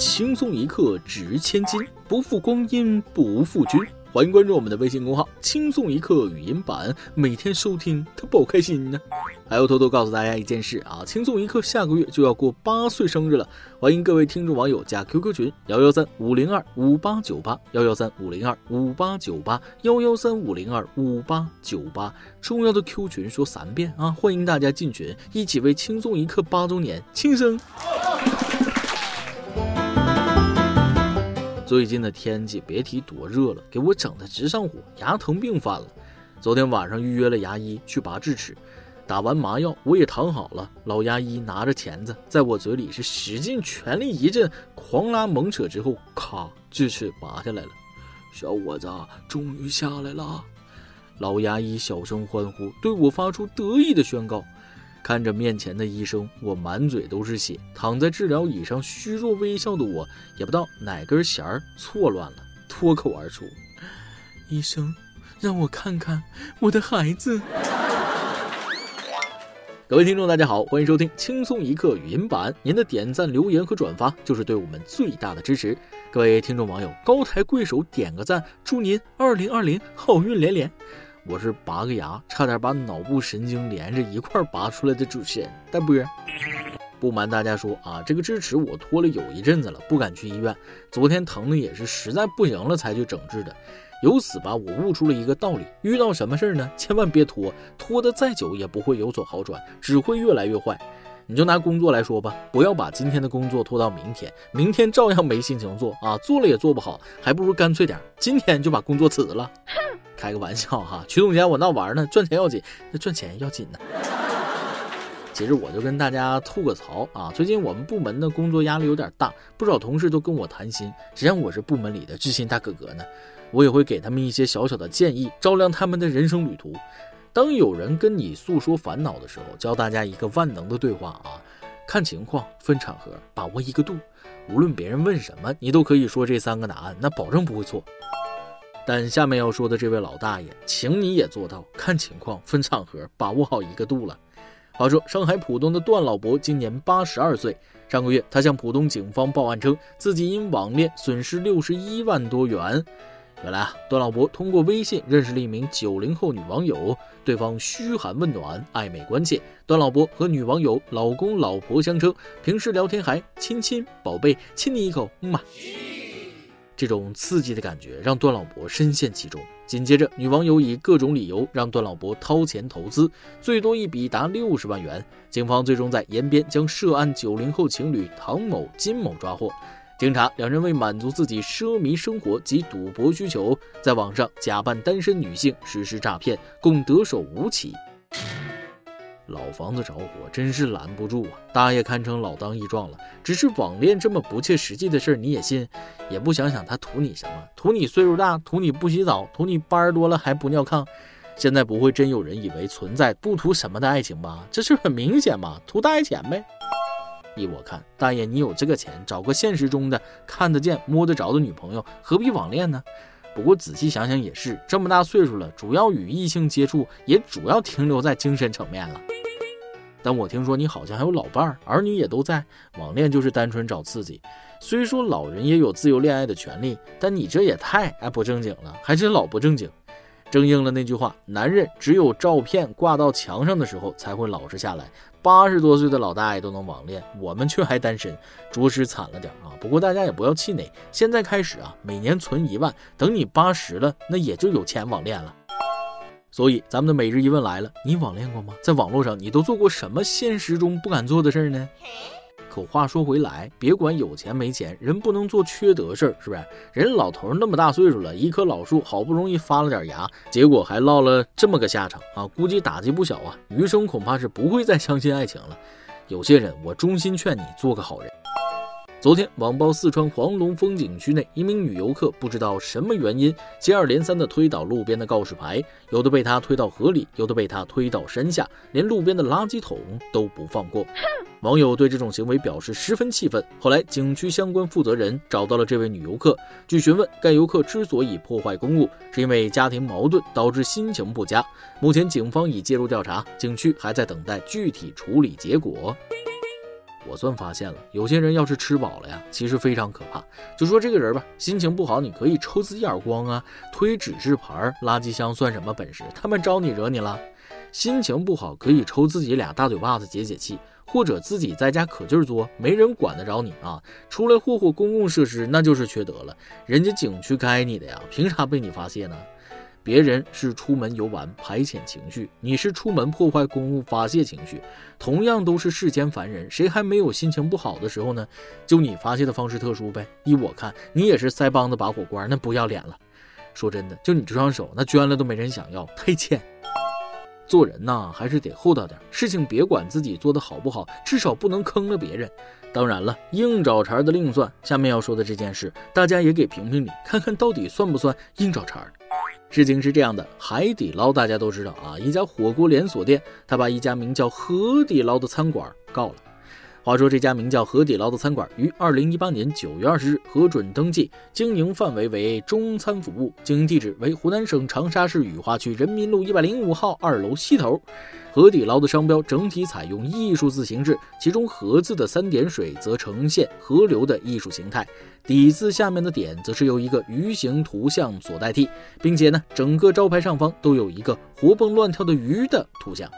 轻松一刻值千金，不负光阴不负君。欢迎关注我们的微信公号“轻松一刻语音版”，每天收听，他不开心呢。还要偷偷告诉大家一件事啊，轻松一刻下个月就要过八岁生日了，欢迎各位听众网友加 QQ 群幺幺三五零二五八九八幺幺三五零二五八九八幺幺三五零二五八九八，重要的 Q 群说三遍啊！欢迎大家进群，一起为轻松一刻八周年庆生。最近的天气别提多热了，给我整的直上火，牙疼病犯了。昨天晚上预约了牙医去拔智齿，打完麻药我也躺好了，老牙医拿着钳子在我嘴里是使劲全力一阵狂拉猛扯之后，咔，智齿拔下来了。小伙子终于下来了，老牙医小声欢呼，对我发出得意的宣告。看着面前的医生，我满嘴都是血，躺在治疗椅上虚弱微笑的我，也不知道哪根弦儿错乱了，脱口而出：“医生，让我看看我的孩子。”各位听众，大家好，欢迎收听轻松一刻语音版。您的点赞、留言和转发就是对我们最大的支持。各位听众网友，高抬贵手，点个赞，祝您二零二零好运连连。我是拔个牙，差点把脑部神经连着一块拔出来的主持人大波。不瞒大家说啊，这个智齿我拖了有一阵子了，不敢去医院。昨天疼的也是实在不行了才去整治的。由此吧，我悟出了一个道理：遇到什么事儿呢，千万别拖，拖得再久也不会有所好转，只会越来越坏。你就拿工作来说吧，不要把今天的工作拖到明天，明天照样没心情做啊，做了也做不好，还不如干脆点，今天就把工作辞了。开个玩笑哈，曲总监，我闹玩呢，赚钱要紧，那赚钱要紧呢。其实我就跟大家吐个槽啊，最近我们部门的工作压力有点大，不少同事都跟我谈心，实际上我是部门里的知心大哥哥呢，我也会给他们一些小小的建议，照亮他们的人生旅途。当有人跟你诉说烦恼的时候，教大家一个万能的对话啊，看情况，分场合，把握一个度，无论别人问什么，你都可以说这三个答案，那保证不会错。但下面要说的这位老大爷，请你也做到看情况、分场合、把握好一个度了。话说，上海浦东的段老伯今年八十二岁，上个月他向浦东警方报案称，自己因网恋损失六十一万多元。原来啊，段老伯通过微信认识了一名九零后女网友，对方嘘寒问暖，暧昧关切。段老伯和女网友老公老婆相称，平时聊天还亲亲宝贝，亲你一口，嗯嘛。这种刺激的感觉让段老伯深陷其中。紧接着，女网友以各种理由让段老伯掏钱投资，最多一笔达六十万元。警方最终在延边将涉案九零后情侣唐某、金某抓获。经查，两人为满足自己奢靡生活及赌博需求，在网上假扮单身女性实施诈骗，共得手五起。老房子着火真是拦不住啊！大爷堪称老当益壮了。只是网恋这么不切实际的事儿你也信？也不想想他图你什么？图你岁数大？图你不洗澡？图你班儿多了还不尿炕？现在不会真有人以为存在不图什么的爱情吧？这是很明显嘛，图大爷钱呗。依我看，大爷你有这个钱，找个现实中的看得见摸得着的女朋友，何必网恋呢？不过仔细想想也是，这么大岁数了，主要与异性接触也主要停留在精神层面了。但我听说你好像还有老伴儿，儿女也都在。网恋就是单纯找刺激。虽说老人也有自由恋爱的权利，但你这也太哎不正经了，还真老不正经。正应了那句话：男人只有照片挂到墙上的时候才会老实下来。八十多岁的老大爷都能网恋，我们却还单身，着实惨了点啊。不过大家也不要气馁，现在开始啊，每年存一万，等你八十了，那也就有钱网恋了。所以，咱们的每日一问来了：你网恋过吗？在网络上，你都做过什么现实中不敢做的事儿呢？可话说回来，别管有钱没钱，人不能做缺德事儿，是不是？人老头那么大岁数了，一棵老树好不容易发了点芽，结果还落了这么个下场啊！估计打击不小啊，余生恐怕是不会再相信爱情了。有些人，我衷心劝你做个好人。昨天，网曝四川黄龙风景区内一名女游客不知道什么原因，接二连三地推倒路边的告示牌，有的被她推到河里，有的被她推到山下，连路边的垃圾桶都不放过。网友对这种行为表示十分气愤。后来，景区相关负责人找到了这位女游客。据询问，该游客之所以破坏公物，是因为家庭矛盾导致心情不佳。目前，警方已介入调查，景区还在等待具体处理结果。我算发现了，有些人要是吃饱了呀，其实非常可怕。就说这个人吧，心情不好，你可以抽自己耳光啊，推指示牌、垃圾箱算什么本事？他们招你惹你了？心情不好可以抽自己俩大嘴巴子解解气，或者自己在家可劲儿作，没人管得着你啊！出来霍霍公共设施那就是缺德了，人家景区该你的呀，凭啥被你发泄呢？别人是出门游玩排遣情绪，你是出门破坏公物发泄情绪。同样都是世间凡人，谁还没有心情不好的时候呢？就你发泄的方式特殊呗。依我看，你也是腮帮子拔火罐，那不要脸了。说真的，就你这双手，那捐了都没人想要，太欠。做人呐，还是得厚道点，事情别管自己做的好不好，至少不能坑了别人。当然了，硬找茬的另算。下面要说的这件事，大家也给评评理，看看到底算不算硬找茬。事情是这样的，海底捞大家都知道啊，一家火锅连锁店，他把一家名叫河底捞的餐馆告了。话说，这家名叫河底捞的餐馆于二零一八年九月二十日核准登记，经营范围为中餐服务，经营地址为湖南省长沙市雨花区人民路一百零五号二楼西头。河底捞的商标整体采用艺术字形制，其中“河”字的三点水则呈现河流的艺术形态，底字下面的点则是由一个鱼形图像所代替，并且呢，整个招牌上方都有一个活蹦乱跳的鱼的图像。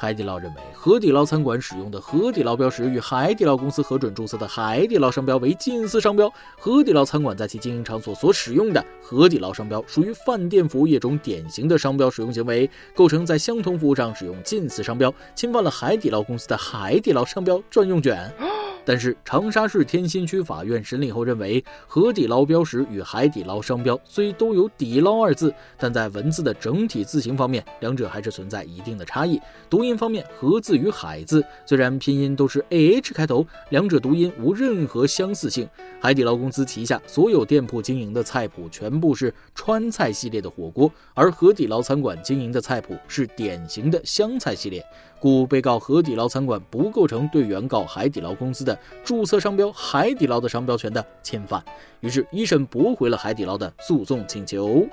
海底捞认为，海底捞餐馆使用的海底捞标识与海底捞公司核准注册的海底捞商标为近似商标。海底捞餐馆在其经营场所所使用的海底捞商标，属于饭店服务业中典型的商标使用行为，构成在相同服务上使用近似商标，侵犯了海底捞公司的海底捞商标专用权。但是长沙市天心区法院审理后认为，河底捞标识与海底捞商标虽都有“底捞”二字，但在文字的整体字形方面，两者还是存在一定的差异。读音方面，“河”字与“海”字虽然拼音都是 a h 开头，两者读音无任何相似性。海底捞公司旗下所有店铺经营的菜谱全部是川菜系列的火锅，而河底捞餐馆经营的菜谱是典型的湘菜系列。故被告河底捞餐馆不构成对原告海底捞公司的注册商标“海底捞”的商标权的侵犯，于是，一审驳回了海底捞的诉讼请求。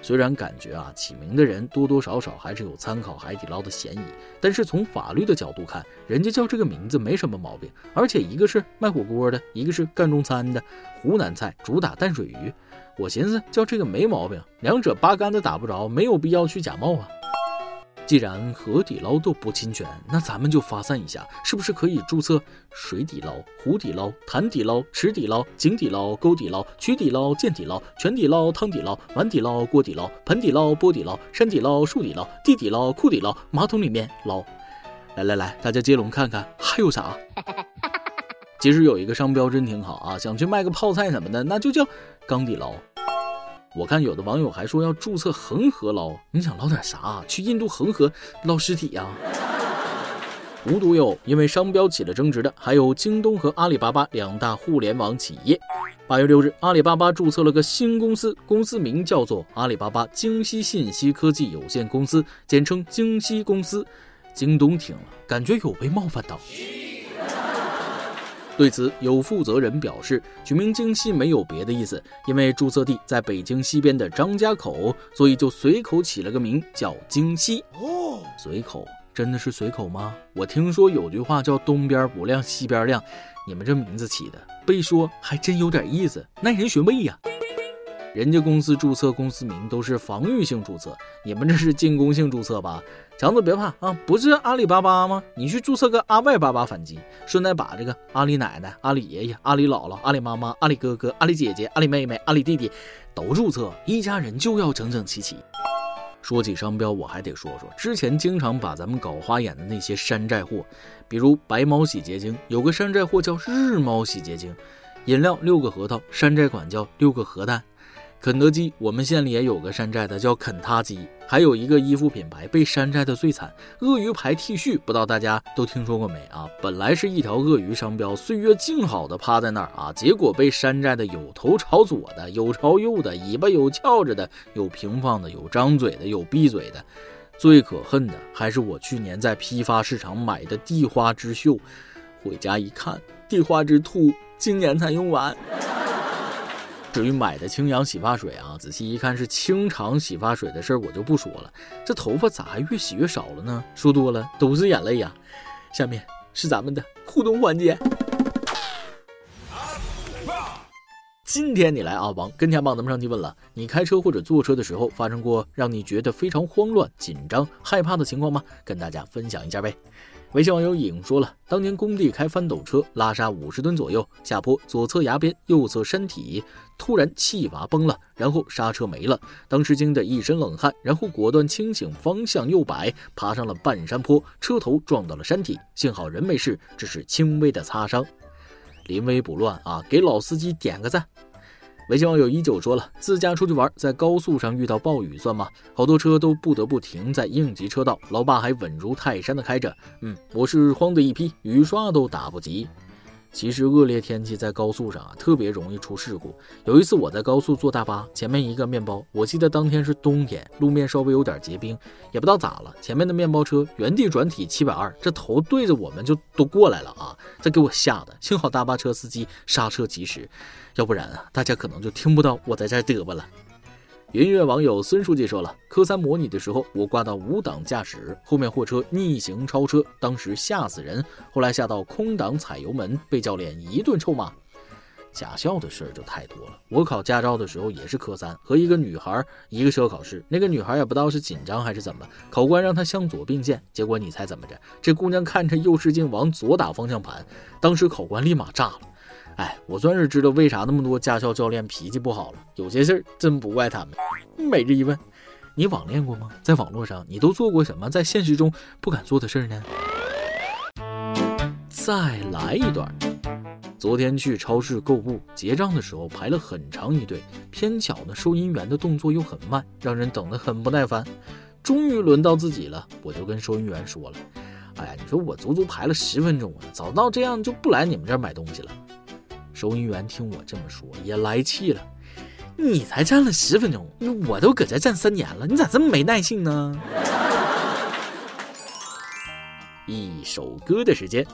虽然感觉啊，起名的人多多少少还是有参考海底捞的嫌疑，但是从法律的角度看，人家叫这个名字没什么毛病，而且一个是卖火锅的，一个是干中餐的，湖南菜主打淡水鱼，我寻思叫这个没毛病，两者八竿子打不着，没有必要去假冒啊。既然河底捞都不侵权，那咱们就发散一下，是不是可以注册水底捞、湖底捞、潭底捞、池底捞、井底捞、沟底捞、渠底捞、涧底捞、泉底捞、汤底捞、碗底捞、锅底捞、盆底捞、钵底捞、山底捞、树底捞、地底捞、库底捞、马桶里面捞？来来来，大家接龙看看还有啥？其实有一个商标真挺好啊，想去卖个泡菜什么的，那就叫缸底捞。我看有的网友还说要注册恒河捞，你想捞点啥？去印度恒河捞尸体呀？无独有，因为商标起了争执的，还有京东和阿里巴巴两大互联网企业。八月六日，阿里巴巴注册了个新公司，公司名叫做阿里巴巴京西信息科技有限公司，简称京西公司。京东听了，感觉有被冒犯到。对此，有负责人表示，取名京西没有别的意思，因为注册地在北京西边的张家口，所以就随口起了个名叫京西。哦，随口真的是随口吗？我听说有句话叫东边不亮西边亮，你们这名字起的，被说还真有点意思，耐人寻味呀。人家公司注册公司名都是防御性注册，你们这是进攻性注册吧？强子别怕啊，不是阿里巴巴吗？你去注册个阿外巴巴反击，顺带把这个阿里奶奶、阿里爷爷、阿里姥姥、阿里妈妈、阿里哥哥、阿里姐姐、阿里妹妹、阿里弟弟都注册，一家人就要整整齐齐。说起商标，我还得说说之前经常把咱们搞花眼的那些山寨货，比如白猫洗洁精，有个山寨货叫日猫洗洁精；饮料六个核桃，山寨款叫六个核弹。肯德基，我们县里也有个山寨的，叫肯塔基。还有一个衣服品牌被山寨的最惨，鳄鱼牌 T 恤，不知道大家都听说过没啊？本来是一条鳄鱼商标，岁月静好的趴在那儿啊，结果被山寨的有头朝左的，有朝右的，尾巴有翘着的，有平放的，有张嘴的，有闭嘴的。最可恨的还是我去年在批发市场买的地花之秀，回家一看，地花之兔今年才用完。至于买的清扬洗发水啊，仔细一看是清肠洗发水的事儿，我就不说了。这头发咋还越洗越少了呢？说多了都是眼泪呀。下面是咱们的互动环节。今天你来阿王跟前，帮，咱们上期问了，你开车或者坐车的时候发生过让你觉得非常慌乱、紧张、害怕的情况吗？跟大家分享一下呗。微信网友影说了，当年工地开翻斗车拉沙五十吨左右，下坡左侧崖边、右侧山体突然气阀崩了，然后刹车没了，当时惊得一身冷汗，然后果断清醒方向右摆，爬上了半山坡，车头撞到了山体，幸好人没事，只是轻微的擦伤。临危不乱啊，给老司机点个赞。微信网友依旧说了，自驾出去玩，在高速上遇到暴雨算吗？好多车都不得不停在应急车道，老爸还稳如泰山的开着。嗯，我是慌的一批，雨刷都打不及。其实恶劣天气在高速上啊，特别容易出事故。有一次我在高速坐大巴，前面一个面包，我记得当天是冬天，路面稍微有点结冰，也不知道咋了，前面的面包车原地转体七百二，这头对着我们就都过来了啊！这给我吓的，幸好大巴车司机刹车及时，要不然啊，大家可能就听不到我在这嘚啵了。云悦网友孙书记说了，科三模拟的时候，我挂到五档驾驶，后面货车逆行超车，当时吓死人。后来下到空档踩油门，被教练一顿臭骂。驾校的事儿就太多了。我考驾照的时候也是科三，和一个女孩一个车考试，那个女孩也不知道是紧张还是怎么，考官让她向左并线，结果你猜怎么着？这姑娘看着右视镜往左打方向盘，当时考官立马炸了。哎，我算是知道为啥那么多驾校教练脾气不好了。有些事儿真不怪他们。每日一问，你网恋过吗？在网络上你都做过什么在现实中不敢做的事儿呢？再来一段。昨天去超市购物结账的时候排了很长一队，偏巧呢收银员的动作又很慢，让人等得很不耐烦。终于轮到自己了，我就跟收银员说了：“哎呀，你说我足足排了十分钟啊，早到这样就不来你们这儿买东西了。”收银员听我这么说，也来气了。你才站了十分钟，我都搁这站三年了，你咋这么没耐性呢？一首歌的时间，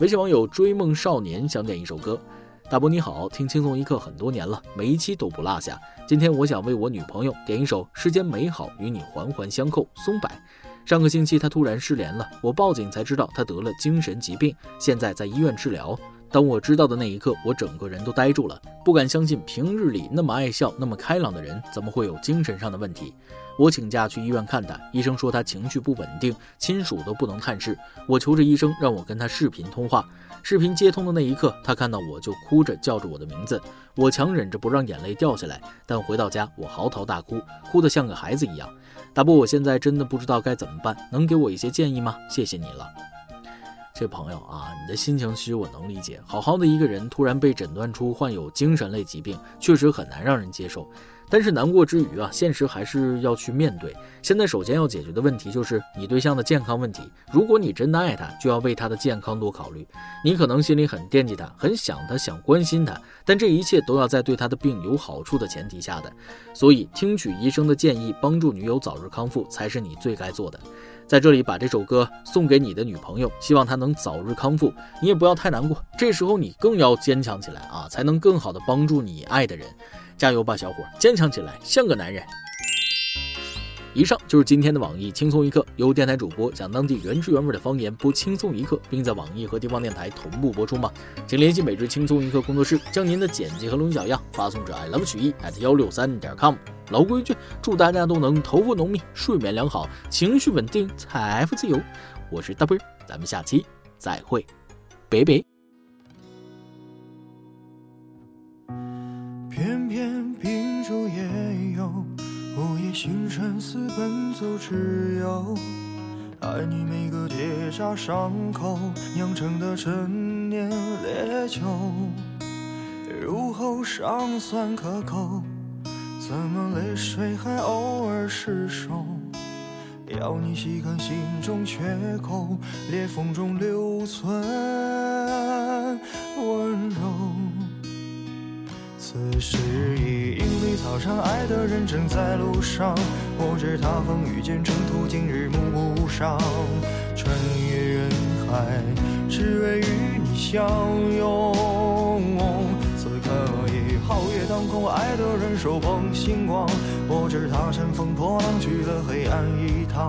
微信网友追梦少年想点一首歌。大伯你好，听轻松一刻很多年了，每一期都不落下。今天我想为我女朋友点一首《世间美好与你环环相扣》，松柏。上个星期她突然失联了，我报警才知道她得了精神疾病，现在在医院治疗。当我知道的那一刻，我整个人都呆住了，不敢相信平日里那么爱笑、那么开朗的人，怎么会有精神上的问题？我请假去医院看他，医生说他情绪不稳定，亲属都不能探视。我求着医生让我跟他视频通话，视频接通的那一刻，他看到我就哭着叫着我的名字，我强忍着不让眼泪掉下来，但回到家我嚎啕大哭，哭得像个孩子一样。大伯，我现在真的不知道该怎么办，能给我一些建议吗？谢谢你了。这朋友啊，你的心情其实我能理解。好好的一个人突然被诊断出患有精神类疾病，确实很难让人接受。但是难过之余啊，现实还是要去面对。现在首先要解决的问题就是你对象的健康问题。如果你真的爱他，就要为他的健康多考虑。你可能心里很惦记他，很想他，想关心他，但这一切都要在对他的病有好处的前提下的。所以，听取医生的建议，帮助女友早日康复，才是你最该做的。在这里，把这首歌送给你的女朋友，希望她能早日康复。你也不要太难过，这时候你更要坚强起来啊，才能更好的帮助你爱的人。加油吧，小伙，坚强起来，像个男人。以上就是今天的网易轻松一刻，由电台主播讲当地原汁原味的方言播轻松一刻，并在网易和地方电台同步播出吗？请联系每日轻松一刻工作室，将您的简介和录音小样发送至 i love 曲艺 at 幺六三点 com。老规矩，祝大家都能头发浓密，睡眠良好，情绪稳定，财富自由。我是大波，咱们下期再会，拜拜。偏偏秉烛夜游，午夜星辰似奔走之友。爱你每个结痂伤口，酿成的陈年烈酒，入喉尚算可口。怎么泪水还偶尔失守？要你细看心中缺口，裂缝中留存温柔。此时已莺飞草长，爱的人正在路上。我知他风雨兼程途经日暮不赏，穿越人海，只为与你相拥。爱的人手捧星光。我知他乘风破浪去了黑暗一趟，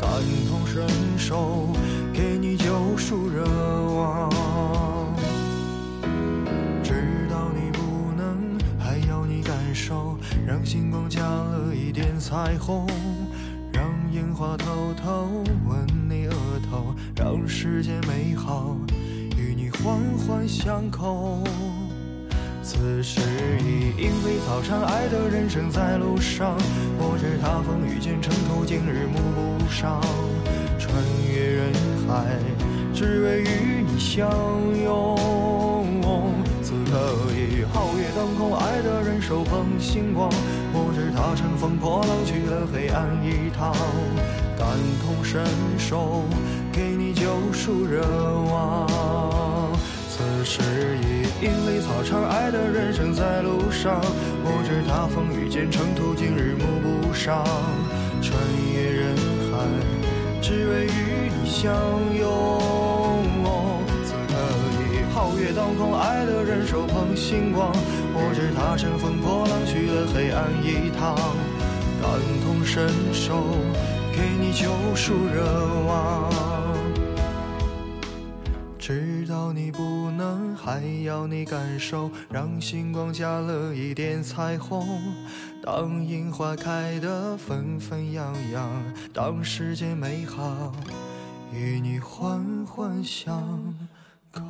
感同身受。给你救赎热望。知道你不能，还要你感受，让星光加了一点彩虹，让烟花偷偷吻你额头，让世界美好与你环环相扣。此时已莺飞草长，爱的人生在路上。我知他风雨兼程途，经日暮不赏。穿越人海，只为与你相拥。此刻已皓月当空，爱的人手捧星光。我知他乘风破浪去了黑暗一趟，感同身受，给你救赎热望。此时已莺飞草长，爱的人生在路上。我知他风雨兼程途，经日暮不赏。穿越人海，只为与你相拥。此刻已皓月当空，爱的人手捧星光。我知他乘风破浪去了黑暗一趟，感同身受，给你救赎热望。能，还要你感受，让星光加了一点彩虹。当樱花开得纷纷扬扬，当世界美好与你环环相扣。